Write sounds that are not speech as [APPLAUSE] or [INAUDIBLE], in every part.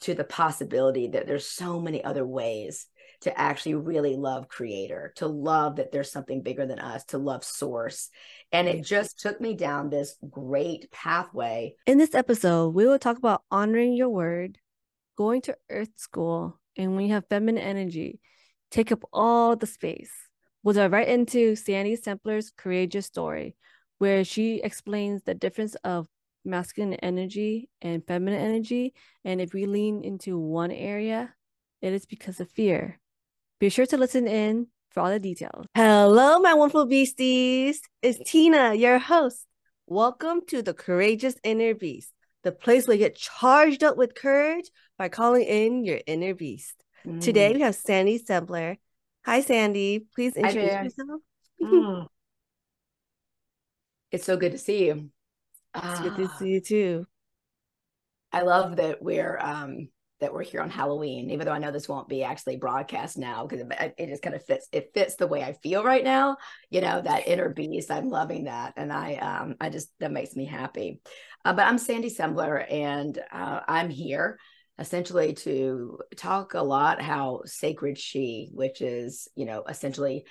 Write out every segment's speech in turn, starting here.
to the possibility that there's so many other ways to actually really love creator to love that there's something bigger than us to love source. And it just took me down this great pathway. In this episode we will talk about honoring your word going to earth school and when you have feminine energy take up all the space. We'll dive right into sandy Sembler's courageous story where she explains the difference of masculine energy and feminine energy and if we lean into one area it is because of fear be sure to listen in for all the details. Hello, my wonderful beasties. It's Tina, your host. Welcome to the Courageous Inner Beast, the place where you get charged up with courage by calling in your inner beast. Mm. Today we have Sandy Sembler. Hi, Sandy. Please introduce yourself. [LAUGHS] Mm. It's so good to see you. It's good to ah. see you too. I love that we're um that we're here on Halloween, even though I know this won't be actually broadcast now because it, it, just kind of fits. It fits the way I feel right now. You know that inner beast. I'm loving that, and I um I just that makes me happy. Uh, but I'm Sandy Sembler, and uh, I'm here essentially to talk a lot how SakredShe, which is you know essentially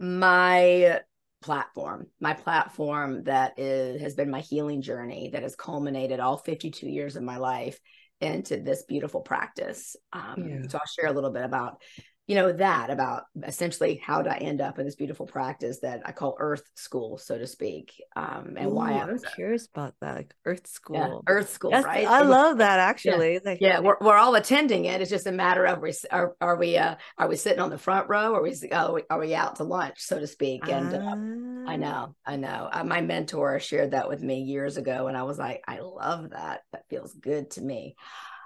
my platform my platform that is has been my healing journey that has culminated all 52 years of my life into this beautiful practice. Um, yeah. So I'll share a little bit about you know that about essentially how did I end up in this beautiful practice that I call Earth School, so to speak, um, and Ooh, why I am curious about that, like Earth School, yeah, Earth School, That's, right? I love that actually. Yeah, like, yeah we're, we're all attending it. It's just a matter of we are, are we uh, are we sitting on the front row, or are we are we, are we out to lunch, so to speak? And uh, I ah. know, I know. Uh, my mentor shared that with me years ago, and I was like, I love that. That feels good to me.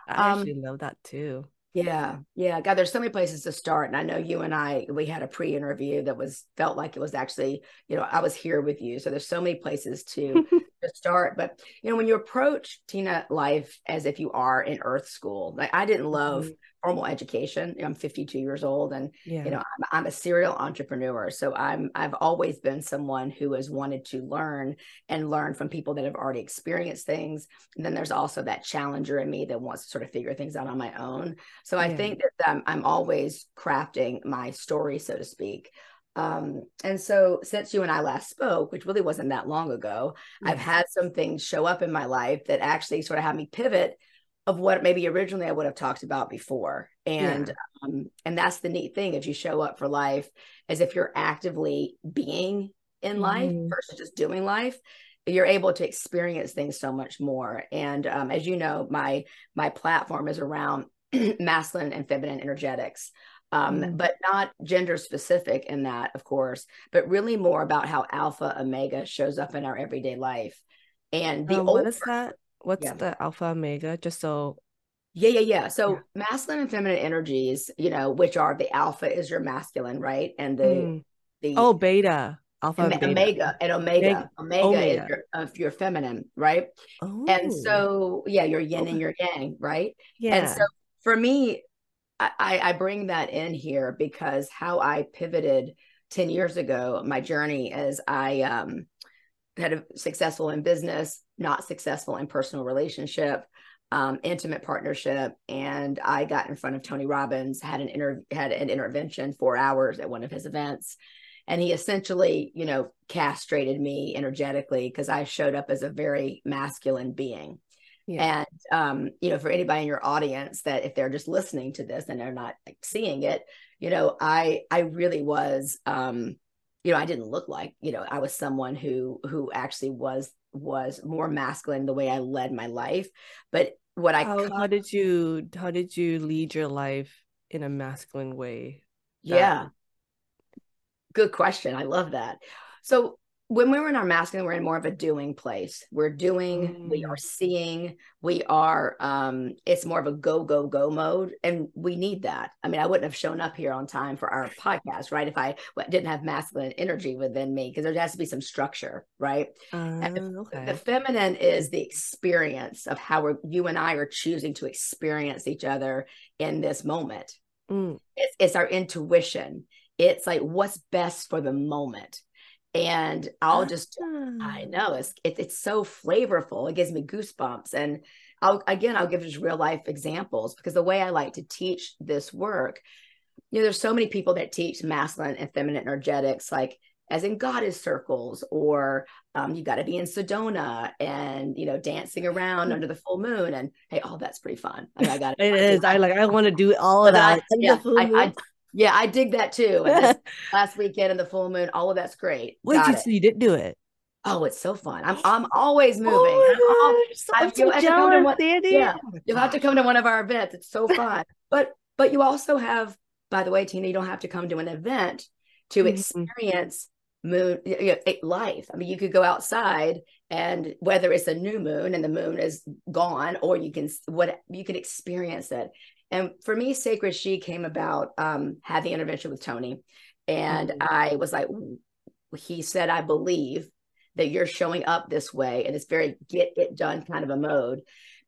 I um, actually love that too. Yeah, yeah. God, there's so many places to start. And I know you and I, we had a pre-interview that was felt like it was actually, you know, I was here with you. So there's so many places to [LAUGHS] to start. But you know, when you approach Tina life as if you are in Earth School, like I didn't love mm-hmm. Formal education. I'm 52 years old, and yeah. you know, I'm, I'm, a serial entrepreneur. So I'm I've always been someone who has wanted to learn and learn from people that have already experienced things. And then there's also that challenger in me that wants to sort of figure things out on my own. So I think that I'm, I'm always crafting my story, so to speak. Um, and so since you and I last spoke, which really wasn't that long ago, yes. I've had some things show up in my life that actually sort of had me pivot of what maybe originally I would have talked about before. And yeah. um, and that's the neat thing if you show up for life as if you're actively being in mm-hmm. life versus just doing life you're able to experience things so much more and um, as you know my my platform is around [CLEARS THROAT] masculine and feminine energetics um, mm. but not gender specific in that, of course, but really more about how alpha omega shows up in our everyday life. And the um, what is that? What's yeah. the alpha omega? Just so yeah, yeah, yeah. So yeah. masculine and feminine energies, you know, which are the alpha is your masculine, right? And the mm. the oh beta. Alpha and omega and omega. Omega, omega, is your, of your feminine, right? Oh. And so, yeah, your yin okay. and your yang, right? Yeah. And so, for me, I, I bring that in here because how I pivoted 10 years ago, my journey as I um, had a successful in business, not successful in personal relationship, um, intimate partnership, and I got in front of Tony Robbins, had an inter- had an intervention four hours at one of his events, and he essentially, you know, castrated me energetically because I showed up as a very masculine being. Yeah. And um, you know, for anybody in your audience that if they're just listening to this and they're not like, seeing it, you know, I I really was um, you know, I didn't look like, you know, I was someone who who actually was was more masculine the way I led my life. But what I how, how did you how did you lead your life in a masculine way? That... Yeah. Good question. I love that. So when we're in our masculine, we're in more of a doing place. We're doing, mm. we are mm. seeing, we are, um, it's more of a go, go, go mode. And we need that. I mean, I wouldn't have shown up here on time for our podcast, right? If I didn't have masculine energy within me, because there has to be some structure, right? Uh, okay. The feminine is the experience of how we're, you and I are choosing to experience each other in this moment. Mm. It's, it's our intuition. It's like what's best for the moment and I'll just I ah. know it's it, it's so flavorful. It gives me goosebumps. And I'll again, I'll give just real life examples because the way I like to teach this work, you know, there's so many people that teach masculine and feminine energetics, like as in goddess circles, or um, you got to be in Sedona and you know dancing around under the full moon. And hey, all oh, that's pretty fun. I, mean, I got [LAUGHS] it. is. I like. I want to do all of that. Yeah, I, I, yeah, I dig that too. [LAUGHS] last weekend and the full moon, all of that's great. Wait, you, so you didn't do it? Oh, it's so fun. I'm I'm always [GASPS] moving. Oh I'm, so I'm jealous, one, Yeah, you'll have to come to one of our events. It's so fun. [LAUGHS] but but you also have, by the way, Tina, you don't have to come to an event to mm-hmm. experience moon you know, life. I mean, you could go outside and whether it's a new moon and the moon is gone, or you can what you can experience it. And for me, SakredShe came about, um, had the intervention with Tony. And mm-hmm. I was like, he said, I believe that you're showing up this way. And it's very get it done kind of a mode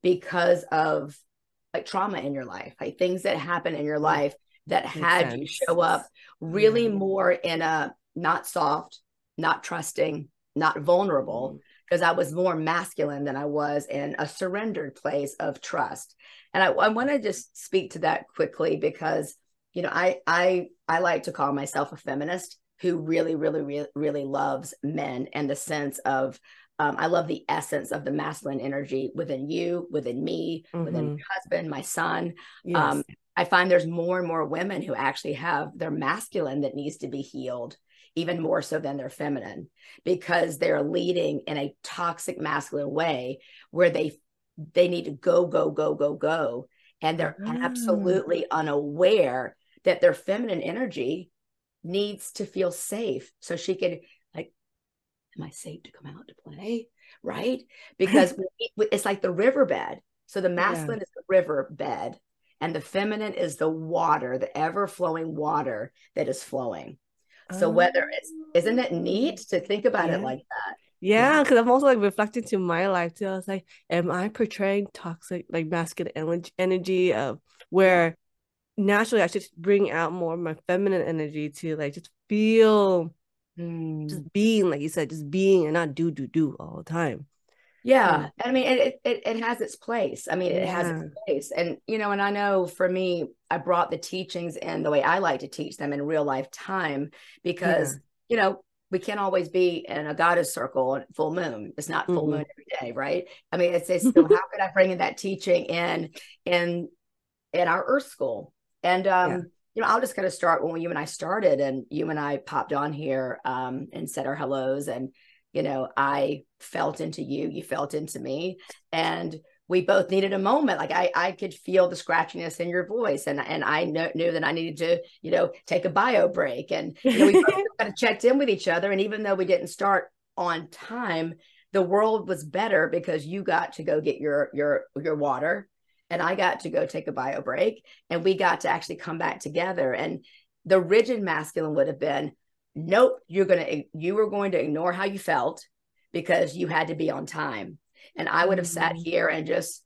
because of like trauma in your life, like things that happen in your life that Makes had sense. you show up really yeah. more in a not soft, not trusting, not vulnerable, because. I was more masculine than I was in a surrendered place of trust. And I, I want to just speak to that quickly because, you know, I I I like to call myself a feminist who really, really, really, really loves men and the sense of um, I love the essence of the masculine energy within you, within me, mm-hmm. within your husband, my son. Yes. Um, I find there's more and more women who actually have their masculine that needs to be healed even more so than their feminine because they're leading in a toxic masculine way where they they need to go go go go go. And they're mm. absolutely unaware that their feminine energy needs to feel safe so she can like am i safe to come out to play? Right? Because [LAUGHS] it's like the riverbed. So the masculine yeah. is the riverbed and the feminine is the water the ever flowing water that is flowing so whether it's isn't it neat to think about yeah. it like that? Yeah, because I'm also like reflecting to my life too. I was like, am I portraying toxic like masculine energy of where naturally I should bring out more of my feminine energy to like just feel mm. just being, like you said, just being and not do do do all the time yeah i mean it, it it has its place i mean it yeah. has its place and you know and i know for me i brought the teachings in the way i like to teach them in real life time because yeah. you know we can't always be in a goddess circle full moon it's not full mm-hmm. moon every day right i mean it's, it's so [LAUGHS] how could i bring in that teaching in in in our earth school and um yeah. you know i'll just kind of start when you and i started and you and i popped on here um and said our hellos and you know i felt into you you felt into me. And we both needed a moment. Like i i could feel the scratchiness in your voice and and i kn- knew that i needed to you know take a bio break. And you know, we both [LAUGHS] kind of checked in with each other and even though we didn't start on time the world was better because you got to go get your your your water and i got to go take a bio break and we got to actually come back together. And the rigid masculine would have been nope you're going to you were going to ignore how you felt because you had to be on time. And i would have sat mm-hmm. here and just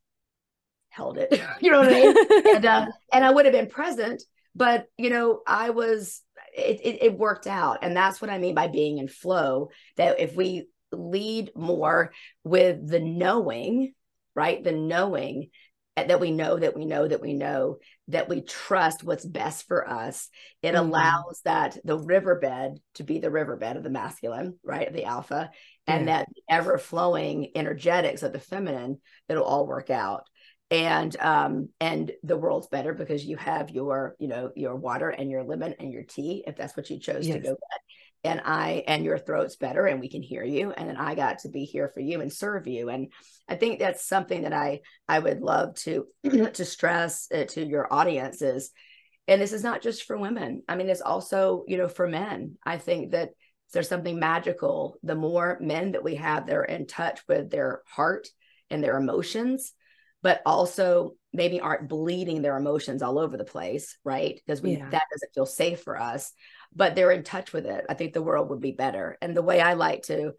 held it [LAUGHS] you know what i mean? [LAUGHS] And, uh, and i would have been present but you know i was it, it, it worked out. And that's what i mean by being in flow that if we lead more with the knowing right? The knowing that we know that we know that we know that we trust what's best for us it mm-hmm. allows that the riverbed to be the riverbed of the masculine right the alpha and yeah. that ever flowing energetics of the feminine it'll all work out and um and the world's better because you have your you know your water and your lemon and your tea if that's what you chose yes. to go get and I and your throat's better and we can hear you and then I got to be here for you and serve you. And I think that's something that I I would love to [CLEARS THROAT] to stress uh, to your audiences and this is not just for women. I mean it's also you know for men. I think that there's something magical. The more men that we have that are in touch with their heart and their emotions but also maybe aren't bleeding their emotions all over the place right because we yeah. that doesn't feel safe for us but they're in touch with it. I think the world would be better. And the way I like to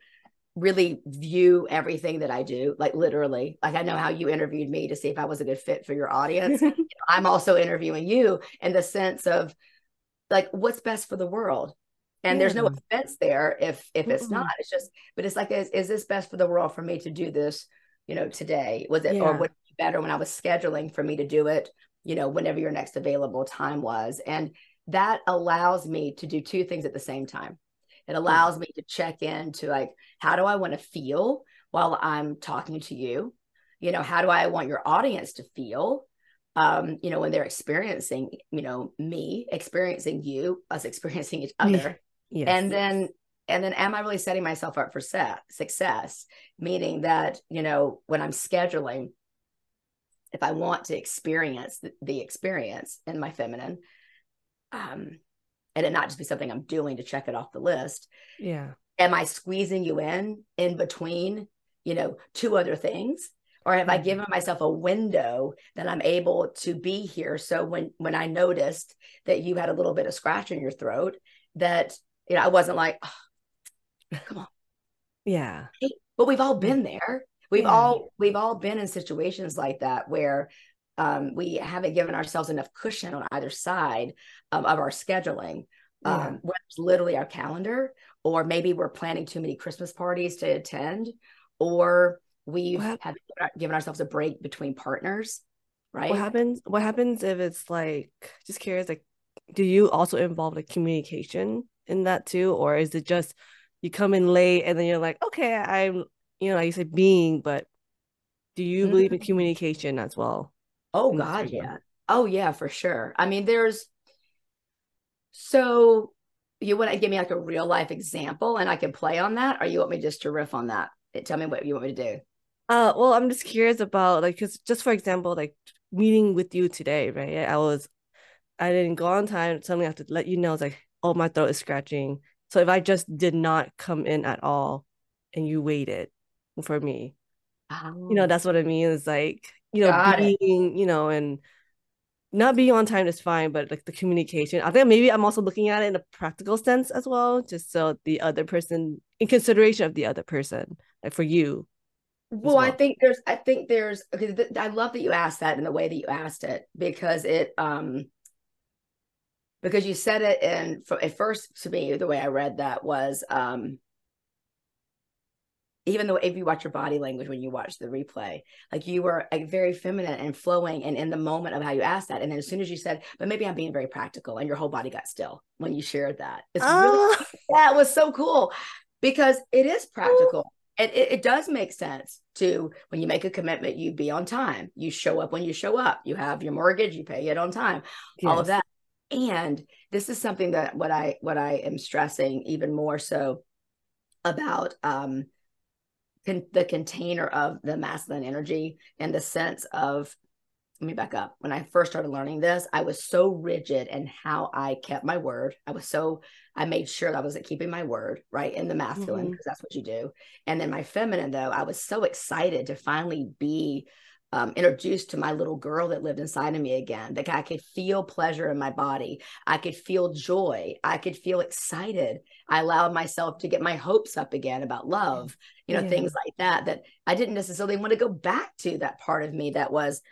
really view everything that I do, like literally, like I know how you interviewed me to see if I was a good fit for your audience. [LAUGHS] I'm also interviewing you in the sense of like what's best for the world. And yeah. there's no offense there if if it's mm-hmm. not. It's just, but it's like, is, is this best for the world for me to do this, you know, today? Was it yeah. or what better when I was scheduling for me to do it, you know, whenever your next available time was. And that allows me to do two things at the same time. It hmm. allows me to check in to like, how do I want to feel while I'm talking to you? You know, how do I want your audience to feel? Um, you know, when they're experiencing, you know, me experiencing you, us [LAUGHS] experiencing each other. Yes. And then and then am i really setting myself up for set, success meaning that you know when i'm scheduling if i want to experience the, the experience in my feminine um and it not just be something i'm doing to check it off the list yeah am i squeezing you in in between you know two other things or have i mm-hmm. given myself a window that i'm able to be here so when when i noticed that you had a little bit of scratch in your throat that you know i wasn't like oh, Come on. [LAUGHS] Yeah. But we've all been there. We've yeah. all we've all been in situations like that where um, we haven't given ourselves enough cushion on either side um, of our scheduling. Yeah. Um, whether it's literally our calendar, or maybe we're planning too many Christmas parties to attend, or we've have given ourselves a break between partners. Right. What happens? What happens if it's like just curious? Like, do you also involve the communication in that too, or is it just you come in late and then you're like, okay, I'm, you know, like you said, being, but do you mm-hmm. believe in communication as well? Oh God, yeah. Oh yeah, for sure. I mean, there's so you want to give me like a real life example and I can play on that, or you want me just to riff on that? Tell me what you want me to do. Uh, well, I'm just curious about like, cause just for example, like meeting with you today, right? I was, I didn't go on time. Suddenly I have to let you know, it's like, oh, my throat is scratching. So if I just did not come in at all and you waited for me, you know, oh. that's what I mean. Is like, you know, Got being, it. you know, and not being on time is fine, but like the communication. I think maybe I'm also looking at it in a practical sense as well, just so the other person, in consideration of the other person, like for you. Well, well, I think there's, I think there's, I love that you asked that in the way that you asked it because it, um, because you said it and at first to me the way i read that was um even though if you watch your body language when you watch the replay like you were like very feminine and flowing and in the moment of how you asked that. And then as soon as you said but maybe i'm being very practical and your whole body got still when you shared that. It's oh. really [LAUGHS] yeah it was so cool because it is practical. And it, it does make sense to when you make a commitment you be on time. You show up when you show up. You have your mortgage you pay it on time yes. all of that. And this is something that what i what i am stressing even more so about um con- the container of the masculine energy and the sense of let me back up. When i first started learning this i was so rigid in how i kept my word. I was so i made sure that i wasn't keeping my word right in the masculine because mm-hmm. that's what you do. And then my feminine though i was so excited to finally be um, introduced to my little girl that lived inside of me again. That I could feel pleasure in my body. I could feel joy. I could feel excited. I allowed myself to get my hopes up again about love, you know, yeah. things like that, that I didn't necessarily want to go back to that part of me that was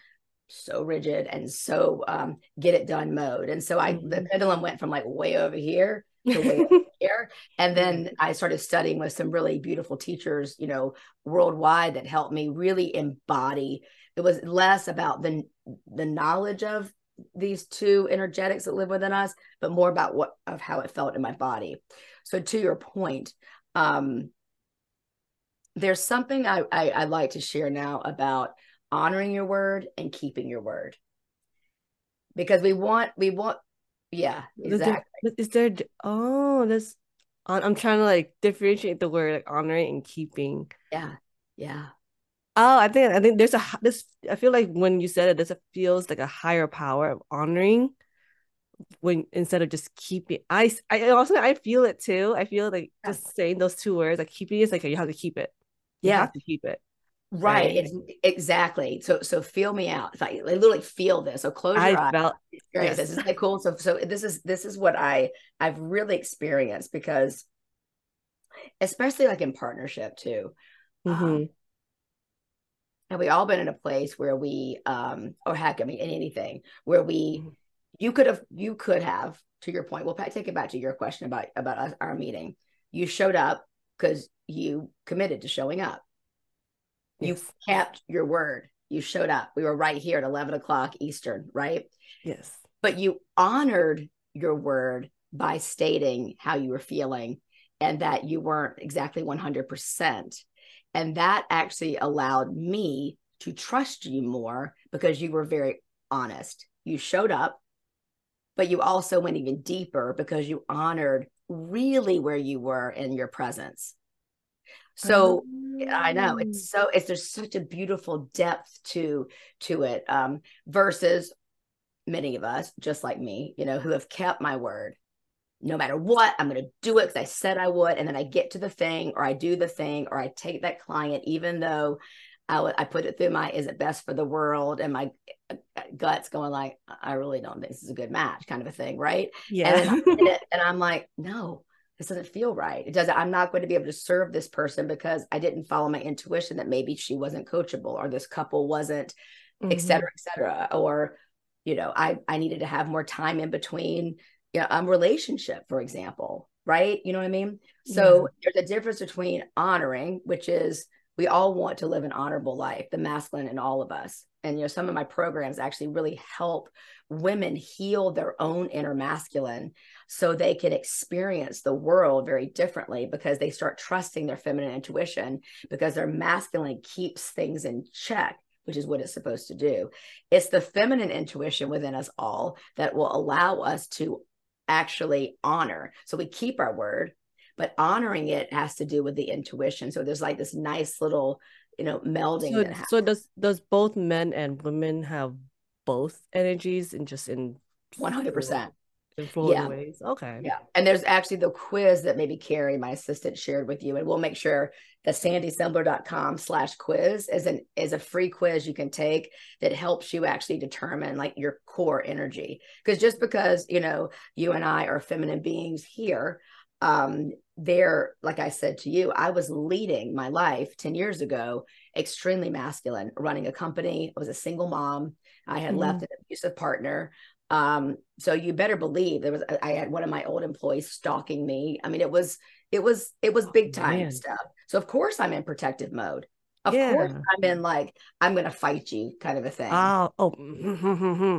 so rigid and so um, get it done mode. And so I, mm-hmm. the pendulum went from like way over here [LAUGHS] to way over here. And then I started studying with some really beautiful teachers, you know, worldwide that helped me really embody it was less about the the knowledge of these two energetics that live within us but more about what of how it felt in my body. So to your point um there's something I, I i like to share now about honoring your word and keeping your word. Because we want we want yeah exactly. is there, is there oh this i'm trying to like differentiate the word like honoring and keeping. Yeah yeah Oh, I think I think there's a this. I feel like when you said it, this feels like a higher power of honoring when instead of just keeping. I I also I feel it too. I feel like yeah. just saying those two words, like keeping is like you have to keep it. You yeah, have to keep it. Right. right. exactly. So so feel me out. I, I literally feel this. So close your I eyes. Felt, yes. This is like cool. So so this is this is what I I've really experienced because especially like in partnership too. Mm-hmm. Um, have we all been in a place where we um or heck i mean in anything where we mm-hmm. you could have you could have to your point we'll take it back to your question about about us, our meeting you showed up because you committed to showing up yes. you kept your word You showed up. We were right here at 11 o'clock Eastern, right? Yes. But you honored your word by stating how you were feeling and that you weren't exactly 100%. And that actually allowed me to trust you more because you were very honest. You showed up, but you also went even deeper because you honored really where you were in your presence. So I know it's so it's there's such a beautiful depth to to it um versus many of us just like me, you know, who have kept my word. No matter what, I'm going to do it because I said I would. And then I get to the thing, or I do the thing, or I take that client, even though I, I put it through my is it best for the world and my uh, guts going like I really don't think this is a good match kind of a thing right Yeah. and, [LAUGHS] it, and I'm like no this doesn't feel right it doesn't I'm not going to be able to serve this person because I didn't follow my intuition that maybe she wasn't coachable or this couple wasn't et Mhm. cetera et cetera or you know I I needed to have more time in between know, um relationship for example right you know what I mean so there's a difference between honoring which is we all want to live an honorable life, the masculine in all of us. And, you know, some of my programs actually really help women heal their own inner masculine so they can experience the world very differently because they start trusting their feminine intuition because their masculine keeps things in check which is what it's supposed to do. It's the feminine intuition within us all that will allow us to actually honor. So we keep our word, but honoring it has to do with the intuition. So there's like this nice little, you know, melding So, so does does both men and women have both energies and just in 100%. In Yeah. ways? Okay. Yeah. And there's actually the quiz that maybe Carrie, my assistant, shared with you. And we'll make sure the sandysembler.com slash quiz is an is a free quiz you can take that helps you actually determine like your core energy. Because just because, you know, you and I are feminine beings here, um, there, like I said to you, I was leading my life 10 years ago, extremely masculine, running a company. I was a single mom. I had Mhm. left an abusive partner. Um, so you better believe there was I had one of my old employees stalking me. I mean, it was it was it was big time man. stuff. So of course I'm in protective mode. Of course I'm in like I'm gonna fight you kind of a thing. Oh, oh,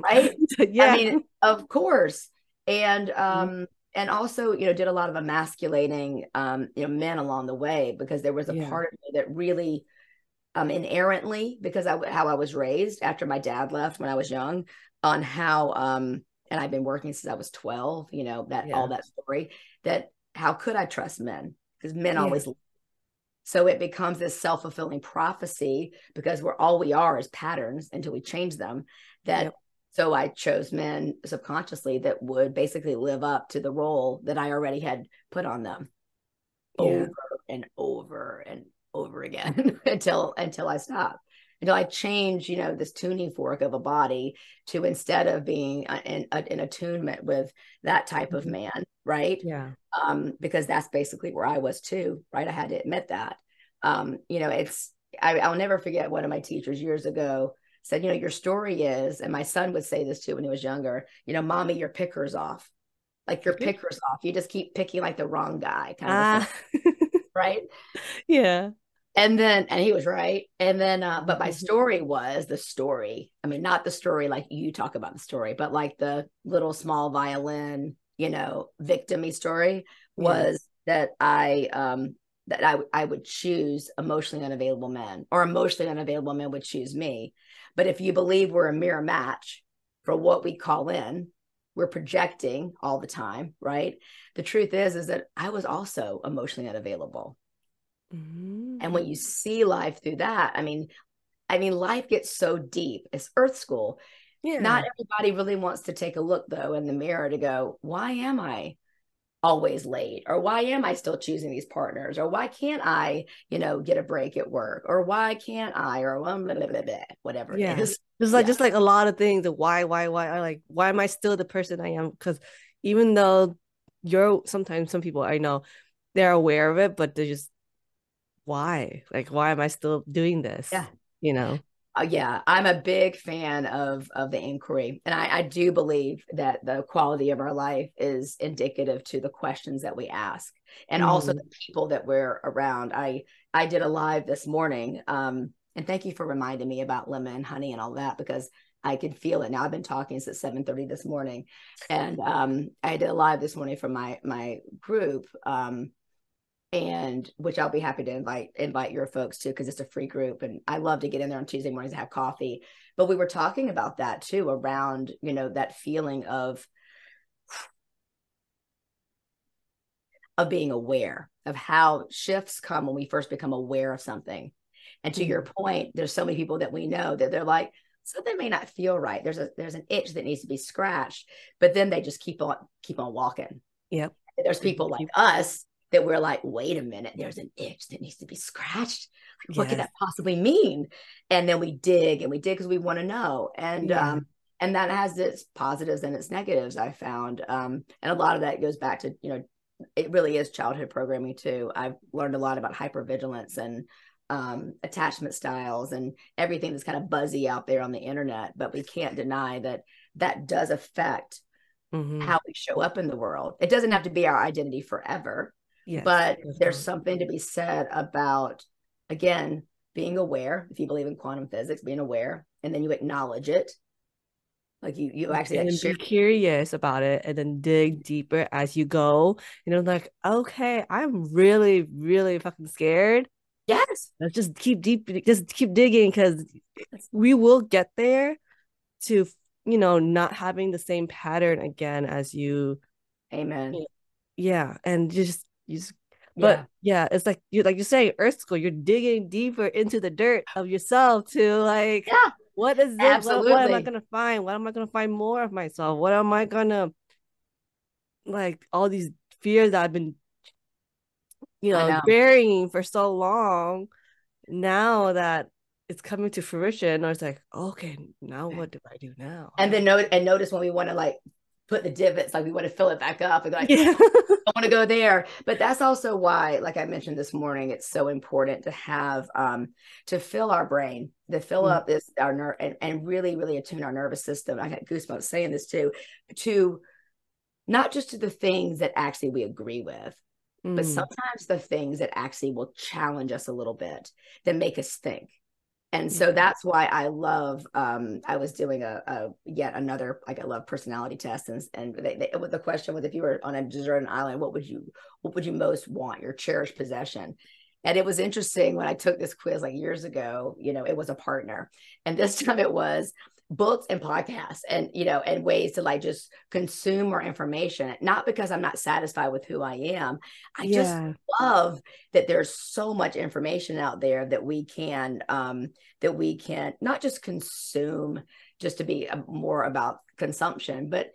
Right? [LAUGHS] yeah. I mean, of course. And Mm-hmm. um and also, you know, did a lot of emasculating um, you know, men along the way because there was a Yeah. part of me that really um inerrantly because I how I was raised after my dad left when I was young on how um and I've been working since I was 12, you know, that all that story that how could I trust men? Because men Yeah. always so it becomes this self-fulfilling prophecy because we're all we are is patterns until we change them that Yep. so I chose men subconsciously that would basically live up to the role that I already had put on them Yeah. over and over and over again [LAUGHS] until until I stopped. Until I change, you know, this tuning fork of a body to instead of being uh, in, in attunement with that type of Mhm. man, right? Yeah. um, because that's basically where I was too, right? I had to admit that. Um, you know, it's I, I'll never forget one of my teachers years ago said, you know, your story is, and my son would say this too when he was younger, you know, mommy, your picker's off. Like your picker's off. You just keep picking like the wrong guy, kind of Ah. [LAUGHS] right? yeah. And then, and he was right. And then, uh, but my Mhm. story was the story. I mean, not the story like you talk about the story, but like the little small violin, you know, victimy story was that I, um, that I, I would choose emotionally unavailable men or emotionally unavailable men would choose me. But if you believe we're a mirror match for what we call in, we're projecting all the time, right? The truth is, is that I was also emotionally unavailable Mm-hmm. and when you see life through that i mean i mean life gets so deep it's earth school yeah. not everybody really wants to take a look though in the mirror to go why am i always late or why am i still choosing these partners or why can't i you know get a break at work or why can't i or blah, blah, blah, blah, whatever Yeah. it is [LAUGHS] Just like Yeah. just like a lot of things. The why, why, why. I like why am I still the person I am? Because even though you're sometimes some people I know they're aware of it, but they're just why? Like why am I still doing this? Yeah. You know. uh, yeah, I'm a big fan of of the inquiry, and I, I do believe that the quality of our life is indicative to the questions that we ask, and also Mhm. the people that we're around. I I did a live this morning, um, and thank you for reminding me about lemon and honey and all that because I can feel it now. I've been talking since 7:30 this morning, and um, I did a live this morning from my my group, um, and which I'll be happy to invite invite your folks to because it's a free group, and I love to get in there on Tuesday mornings and have coffee. But we were talking about that too, around you know that feeling of of being aware of how shifts come when we first become aware of something. And to mm-hmm. your point, there's so many people that we know that they're like, something may not feel right. There's a there's an itch that needs to be scratched, but then they just keep on keep on walking. Yep. There's people like us that we're like, wait a minute, there's an itch that needs to be scratched. Like, yes. What could that possibly mean? And then we dig and we dig because we want to know. And yeah. um, and that has its positives and its negatives. I found, um, and a lot of that goes back to you know it really is childhood programming too. I've learned a lot about hypervigilance and um, attachment styles and everything that's kind of buzzy out there on the internet. But we can't deny that that does affect mm-hmm. how we show up in the world. It doesn't have to be our identity forever, yes, but there's something to be said about, again, being aware. If you believe in quantum physics, being aware, and then you acknowledge it. Like you you actually and be curious about it and then dig deeper as you go. You know like okay i'm really really fucking scared. Yes. Let's just keep deep just keep digging because we will get there to you know not having the same pattern again as you. Amen. Yeah and just you just but yeah. it's like you like you say, Earth School. You're digging deeper into the dirt of yourself to like yeah what is this? What, what, am I gonna find? What am I gonna find more of myself? What am I gonna like all these fears that I've been you know, know. burying for so long now that it's coming to fruition or it's like okay now mm. what do i do now and then note and notice when we want to like put the divots like we want to fill it back up and like yeah. I want to go there but that's also why like I mentioned this morning it's so important to have um to fill our brain to fill mm up this our nerve and, and really really attune our nervous system I got goosebumps saying this too to not just to the things that actually we agree with mm. but sometimes the things that actually will challenge us a little bit that make us think and so that's why I love. Um, I was doing a, a, yet another like I love personality test, and and they, they, the question was if you were on a deserted island, what would you what would you most want your cherished possession? And it was interesting when I took this quiz like years ago. You know, it was a partner, and this [LAUGHS] time it was books and podcasts and you know and ways to like just consume more information not because i'm not satisfied with who i am i yeah. just love that there's so much information out there that we can um that we can not just consume just to be uh, more about consumption but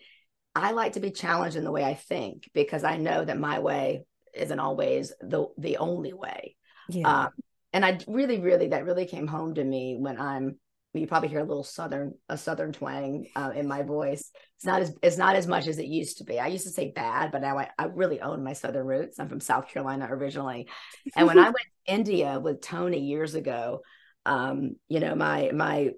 i like to be challenged in the way i think because i know that my way isn't always the the only way yeah. Um, and i really really that really came home to me when i'm you probably hear a little southern a southern twang uh, in my voice. It's not as it's not as much as it used to be. I used to say bad but now i, I really own my southern roots. I'm from south carolina originally. And when i [LAUGHS] went to india with tony years ago um, you know my my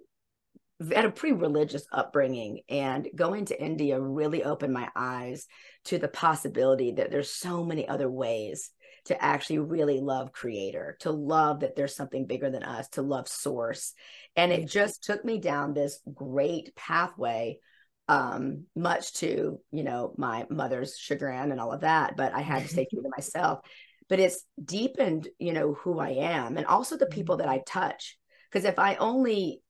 had a pretty religious upbringing and going to india really opened my eyes to the possibility that there's so many other ways to actually really love creator, to love that there's something bigger than us, to love source. And it just took me down this great pathway um much to you know my mother's chagrin and all of that but i had to stay [LAUGHS] true to myself but it's deepened you know who i am and also the people that i touch because if i only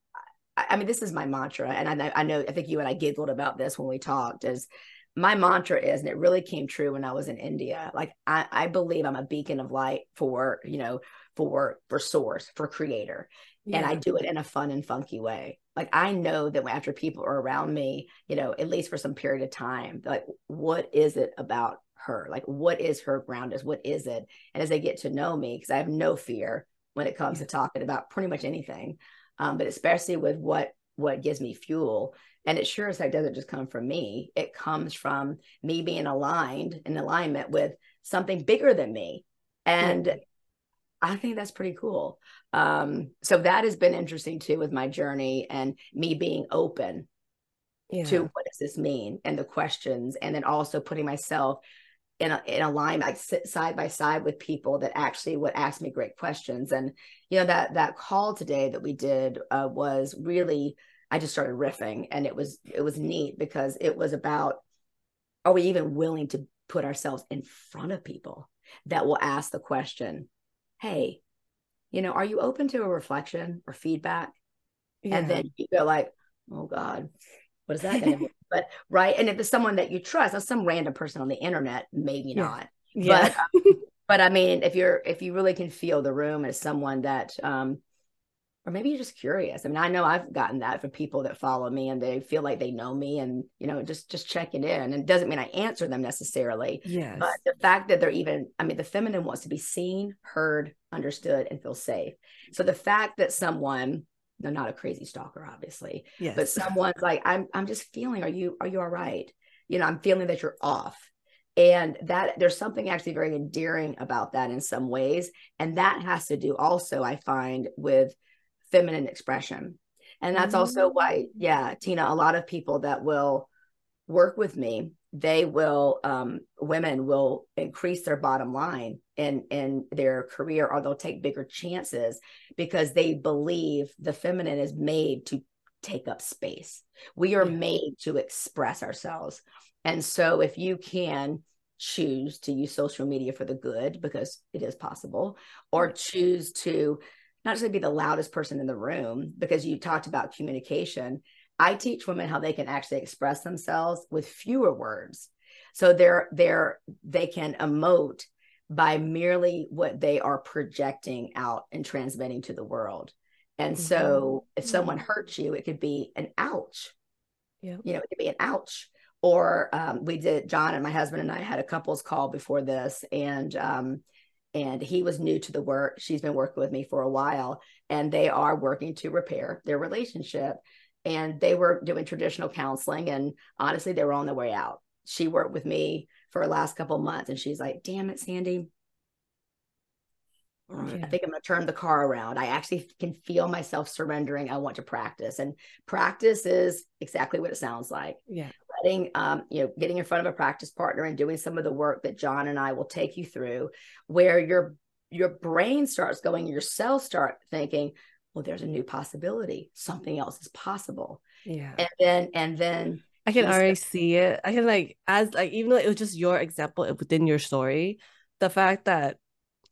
I mean, this is my mantra, and I, I know I think you and I giggled about this when we talked. Is my mantra is, and it really came true when I was in India. Like I, I believe I'm a beacon of light for, you know, for for source, for creator. Yeah. And I do it in a fun and funky way. Like I know that after people are around me, you know, at least for some period of time, like what is it about her? Like what is her ground is? What is it? And as they get to know me, because I have no fear when it comes yeah. to talking about pretty much anything. Um, but especially with what what gives me fuel and it sure as heck doesn't just come from me. It comes from me being aligned in alignment with something bigger than me. And mm-hmm. I think that's pretty cool. Um, so that has been interesting too with my journey and me being open yeah. to what does this mean and the questions, and then also putting myself in a, in a line I sit side by side with people that actually would ask me great questions and you know that that call today that we did uh, was really I just started riffing and it was it was neat because it was about are we even willing to put ourselves in front of people that will ask the question hey you know are you open to a reflection or feedback yeah. and then you go like oh god what is that going to be but right and if it's someone that you trust not some random person on the internet maybe yeah. not yeah. but um, but i mean if you're if you really can feel the room as someone that um or maybe you're just curious. I mean i know i've gotten that from people that follow me and they feel like they know me and you know just just checking in. And it doesn't mean i answer them necessarily yes. but the fact that they're even i mean the feminine wants to be seen heard understood and feel safe. So the fact that someone they're not a crazy stalker obviously yes. but someone's like i'm i'm just feeling are you are you all right? You know i'm feeling that you're off. And that there's something actually very endearing about that in some ways. And that has to do also i find with feminine expression and that's mm-hmm. also why yeah tina a lot of people that will work with me they will um, women will increase their bottom line in in their career or they'll take bigger chances because they believe the feminine is made to take up space we are yeah. made to express ourselves and so if you can choose to use social media for the good because it is possible or choose to not just to be the loudest person in the room because you talked about communication I teach women how they can actually express themselves with fewer words. So they're they're they can emote by merely what they are projecting out and transmitting to the world. And mm-hmm. so if someone hurts you, it could be an ouch. Yeah. You know, it could be an ouch. Or um, we did John and my husband and I had a couples call before this and um, and he was new to the work. She's been working with me for a while and they are working to repair their relationship and they were doing traditional counseling and honestly they were on their way out she worked with me for the last couple months and she's like damn it sandy uh, I think I'm going to turn the car around. I actually can feel myself surrendering. I want to practice, and practice is exactly what it sounds like. Yeah, um, you know, getting in front of a practice partner and doing some of the work that John and I will take you through, where your your brain starts going, your cells start thinking, well there's a new possibility. Something else is possible. Yeah. And then and then i can already see it. I can like as like even though it was just your example within your story the fact that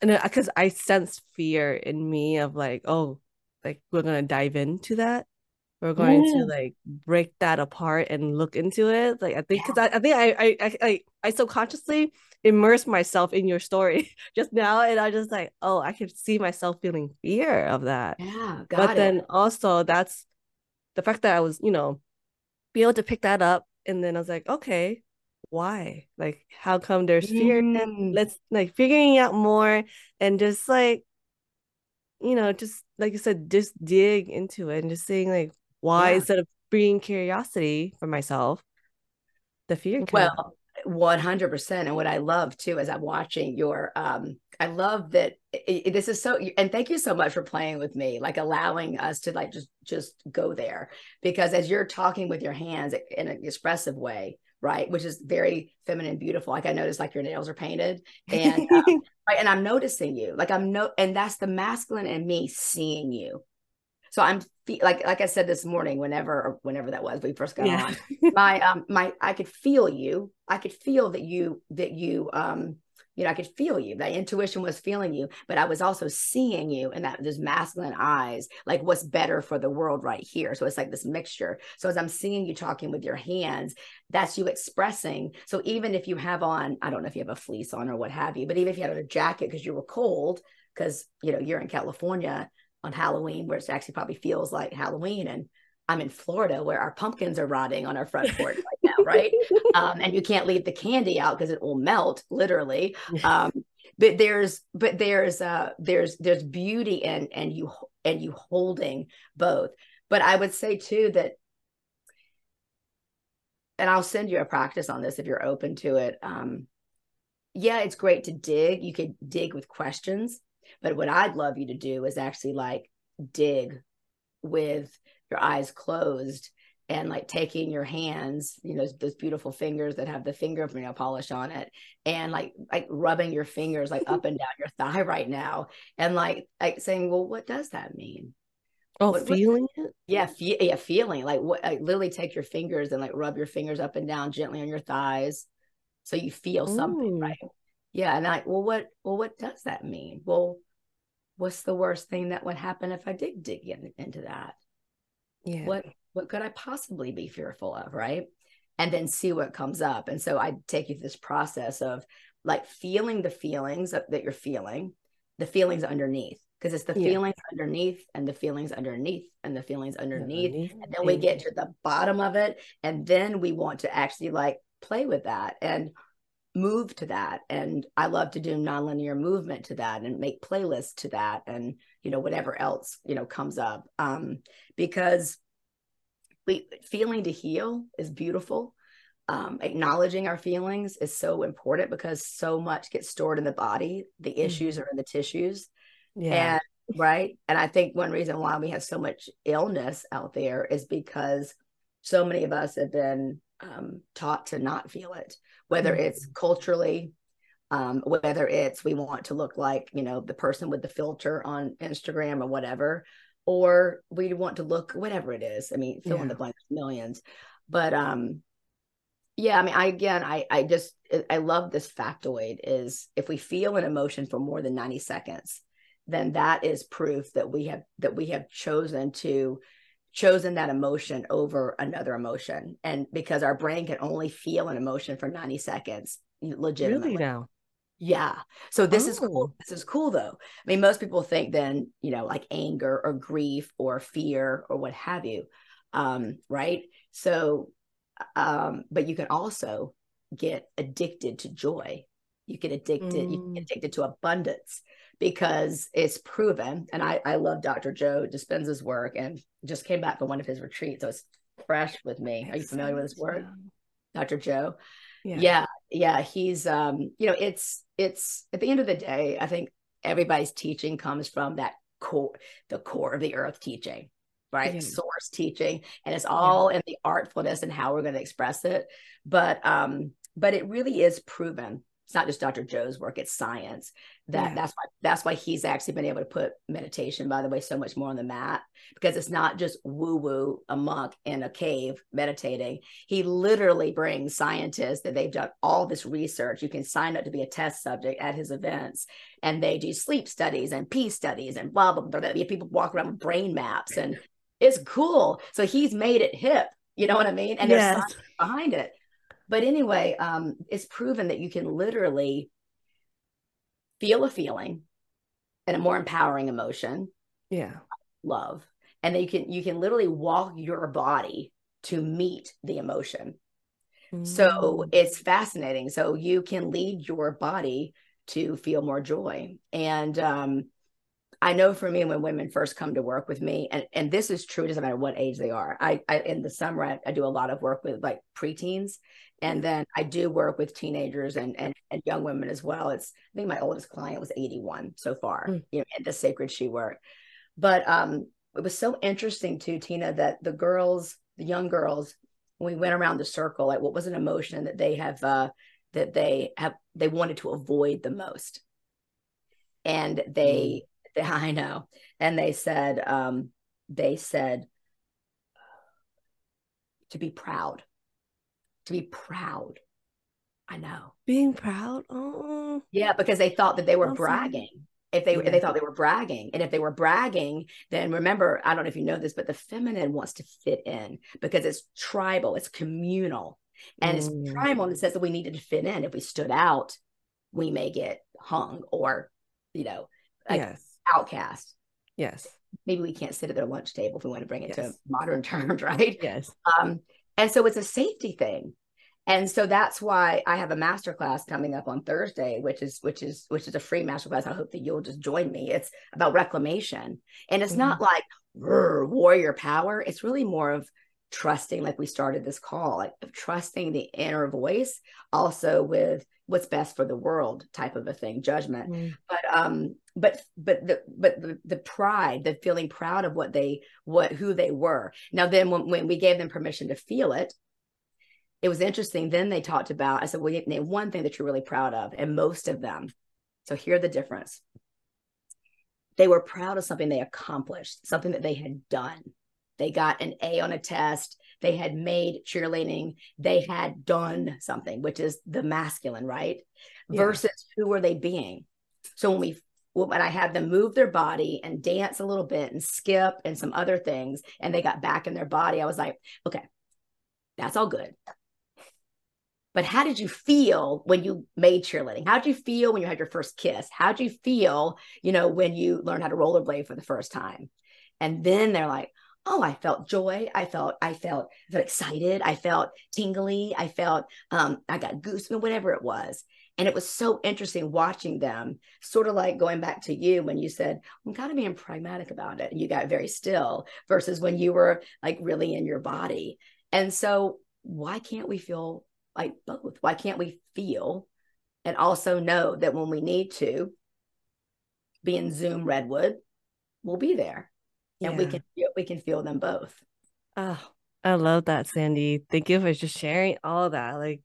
and because i sense fear in me of like oh like we're gonna dive into that we're going to like break that apart and look into it like i think because yeah. I, I think I, I i i subconsciously immerse myself in your story [LAUGHS] just now and i just like oh i can see myself feeling fear of that yeah but it. then also that's the fact that i was you know be able to pick that up and then i was like okay why like how come there's fear mm. let's like figuring out more and just like you know just like you said just dig into it and just saying like why yeah. instead of bringing curiosity for myself the fear well 100% and what i love too is i'm watching your um i love that it, it, this is so and thank you so much for playing with me like allowing us to like just just go there because as you're talking with your hands in an expressive way right which is very feminine beautiful like i noticed like your nails are painted and [LAUGHS] um, right and i'm noticing you like i'm no and that's the masculine and me seeing you so I'm like like I said this morning, whenever or whenever that was, we first got yeah. on. [LAUGHS] My um my I could feel you. I could feel that you that you um you know I could feel you. That intuition was feeling you, but I was also seeing you and that those masculine eyes, like what's better for the world right here. So it's like this mixture. So as I'm seeing you talking with your hands, that's you expressing. So even if you have on, I don't know if you have a fleece on or what have you, but even if you had a jacket because you were cold, because you know you're in California on Halloween, where it actually probably feels like Halloween. And I'm in Florida where our pumpkins are rotting on our front [LAUGHS] porch right now, right? Um, and you can't leave the candy out because it will melt, literally. [LAUGHS] Um, but there's but there's uh there's there's beauty and and you and you holding both. But I would say too that and I'll send you a practice on this if you're open to it. Um, yeah, it's great to dig. You could dig with questions, but what I'd love you to do is actually like dig with your eyes closed and like taking your hands, you know, those beautiful fingers that have the fingernail polish on it, and like like rubbing your fingers like up and down your thigh right now, and like like saying, well, what does that mean? Oh, What- what- feeling it? Yeah, fe- yeah, feeling like what? Like literally take your fingers and like rub your fingers up and down gently on your thighs, so you feel something, Ooh. right? Yeah, and like, well, what? Well, what does that mean? Well, what's the worst thing that would happen if I did dig in, into that? Yeah. what what could I possibly be fearful of, right? And then see what comes up. And so I take you through this process of like feeling the feelings that, that you're feeling, the feelings underneath, because it's the Yeah. feelings underneath and the feelings underneath and the feelings underneath. Underneath And then we get to the bottom of it. And then we want to actually like play with that and move to that. And I love to do nonlinear movement to that and make playlists to that and, you know, whatever else, you know, comes up. Um, because we feeling to heal is beautiful. Um, acknowledging our feelings is so important because so much gets stored in the body. The issues are in the tissues. Yeah. And right. And I think one reason why we have so much illness out there is because so many of us have been um, taught to not feel it, whether it's culturally, um, whether it's we want to look like, you know, the person with the filter on Instagram or whatever, or we want to look whatever it is. I mean, fill in the Yeah. blanks, millions. But um, yeah, I mean, I again, I I just I love this factoid is if we feel an emotion for more than 90 seconds, then that is proof that we have that we have chosen to chosen that emotion over another emotion. And because our brain can only feel an emotion for 90 seconds, legitimately. Really now. Yeah. So this is cool. Oh. This is cool though. I mean, most people think then, you know, like anger or grief or fear or what have you. Um, right. So um, but you can also get addicted to joy. You get addicted, you can get Mm. addicted to abundance because it's proven. And I, I love Dr. Joe Dispenza's work and just came back from one of his retreats. So it's fresh with me. Are you familiar with his work, Dr. Joe? Yeah. yeah yeah he's um you know it's it's at the end of the day i think everybody's teaching comes from that core the core of the earth teaching right Yeah. source teaching and it's all in the artfulness and how we're going to express it but um but it really is proven it's not just dr joe's work it's science. That Yeah. that's why that's why he's actually been able to put meditation by the way so much more on the map because it's not just woo woo a monk in a cave meditating. He literally brings scientists that they've done all this research. You can sign up to be a test subject at his events and they do sleep studies and peace studies and blah blah blah, blah. people walk around with brain maps and it's cool. So he's made it hip you know what i mean? And there's science behind it but anyway um it's proven that you can literally feel a feeling and a more empowering emotion. Yeah. love. And then you can you can literally walk your body to meet the emotion. So Mm. it's fascinating. So you can lead your body to feel more joy. And um I know for me when women first come to work with me, and, and this is true, it doesn't matter what age they are. I, I in the summer I, I do a lot of work with like preteens, and then I do work with teenagers and and, and young women as well. It's I think my oldest client was 81 so far, Mm. you know, in the SakredShe work. But um it was so interesting too, Tina, that the girls, the young girls, when we went around the circle, like what was an emotion that they have uh that they have they wanted to avoid the most. And they [LAUGHS] I know. And they said, um, they said to be proud, to be proud. I know. Being proud. Oh. Yeah, because they thought that they were Awesome. bragging. If they if they thought they were bragging, and if they were bragging, then remember, I don't know if you know this, but the feminine wants to fit in because it's tribal, it's communal, and it's Mm. primal in the sense that we needed to fit in. If we stood out, we may get hung or, you know, like yes. Outcast. Yes. maybe we can't sit at their lunch table if we want to bring it to modern [LAUGHS] terms, right? Yes. Um, and so it's a safety thing. And so that's why I have a master class coming up on Thursday, which is which is which is a free master class. I hope that you'll just join me. It's about reclamation. And it's not like warrior power. It's really more of trusting, like we started this call, like of trusting the inner voice, also with what's best for the world type of a thing, judgment Mm. but um but but the but the, the pride the feeling proud of what they what who they were. Now then when, when we gave them permission to feel it it was interesting. Then they talked about i said well name one thing that you're really proud of and most of them so here the difference. They were proud of something they accomplished something that they had done. They got an a on a test. They had made cheerleading. They had done something which is the masculine right? Yeah. versus who were they being. So when we when I had them move their body and dance a little bit and skip and some other things, and they got back in their body, I was like, okay, that's all good. But how did you feel when you made cheerleading? How did you feel when you had your first kiss? How did you feel, you know, when you learned how to rollerblade for the first time? And then they're like, oh, I felt joy. I felt, I felt, I felt excited. I felt tingly. I felt, um, I got goosebumps, whatever it was. And it was so interesting watching them, sort of like going back to you when you said, I'm kind of being pragmatic about it. And you got very still versus when you were like really in your body. And so, why can't we feel like both? Why can't we feel and also know that when we need to be in Zoom Redwood, we'll be there and yeah. we can we can feel them both. Oh, I love that, Sandy. Thank you for just sharing all that. Like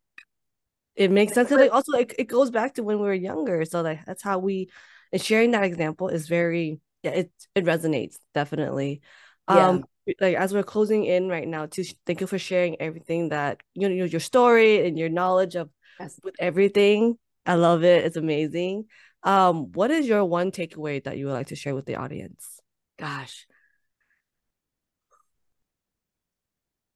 it makes sense. And like also like it goes back to when we were younger. So like that's how we and sharing that example is very yeah, it it resonates definitely. Yeah. Um like as we're closing in right now, to thank you for sharing everything that you know your story and your knowledge of yes. with everything. I love it. It's amazing. Um, what is your one takeaway that you would like to share with the audience? Gosh.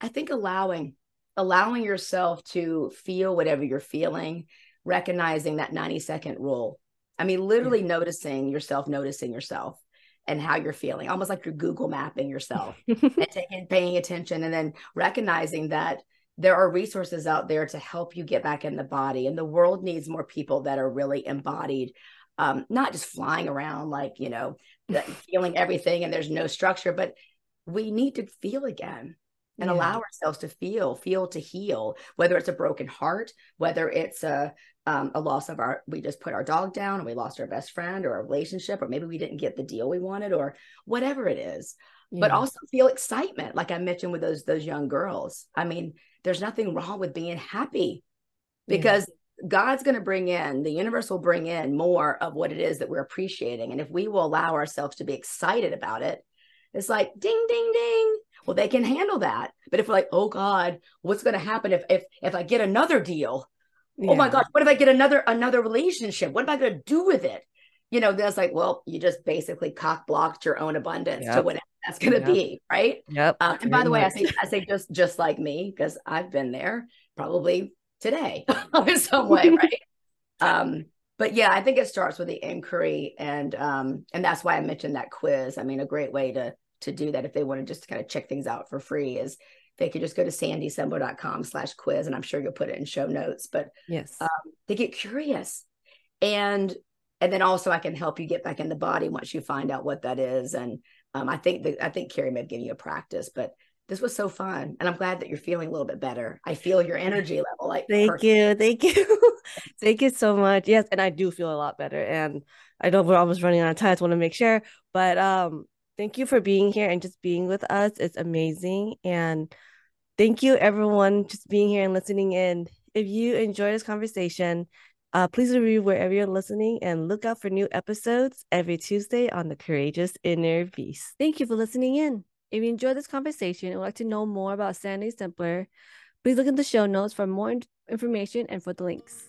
I think allowing allowing yourself to feel whatever you're feeling, recognizing that 90 second rule. I mean, literally yeah. noticing yourself, noticing yourself and how you're feeling, almost like you're Google mapping yourself [LAUGHS] and taking, paying attention and then recognizing that there are resources out there to help you get back in the body. And the world needs more people that are really embodied, um, not just flying around like, you know, [LAUGHS] feeling everything and there's no structure, but we need to feel again and yeah. allow ourselves to feel, feel to heal, whether it's a broken heart, whether it's a um, a loss of our, we just put our dog down and we lost our best friend or a relationship, or maybe we didn't get the deal we wanted, or whatever it is. Yeah. But also feel excitement, like I mentioned with those those young girls. I mean, there's nothing wrong with being happy because yeah. God's going to bring in, the universe will bring in more of what it is that we're appreciating. And if we will allow ourselves to be excited about it, it's like ding, ding, ding well they can handle that. But if we're like oh god what's going to happen if if if i get another deal? Yeah. oh my gosh what if i get another another relationship? What am i going to do with it? You know that's like well you just basically cock blocked your own abundance yep. to whatever that's going to yep. be right? Yep uh, and by the way i say i say just just like me because i've been there probably today [LAUGHS] in some way [LAUGHS] right? Um but yeah i think it starts with the inquiry and um and that's why i mentioned that quiz. I mean a great way to to do that if they want to just kind of check things out for free is they could just go to sandysembler.com slash quiz and i'm sure you'll put it in show notes but yes. um, they get curious. And and then also i can help you get back in the body once you find out what that is and um, i think that i think carrie may have given you a practice but this was so fun and i'm glad that you're feeling a little bit better. I feel your energy level like thank perfect. you thank you. [LAUGHS] Thank you so much. Yes and i do feel a lot better and i know we're almost running out of time i just want to make sure but um thank you for being here and just being with us. It's amazing. And thank you, everyone, just being here and listening in. If you enjoy this conversation, uh, please review wherever you're listening and look out for new episodes every Tuesday on the Courageous Inner Beast. Thank you for listening in. If you enjoyed this conversation and would like to know more about Sandy Sembler, please look in the show notes for more information and for the links.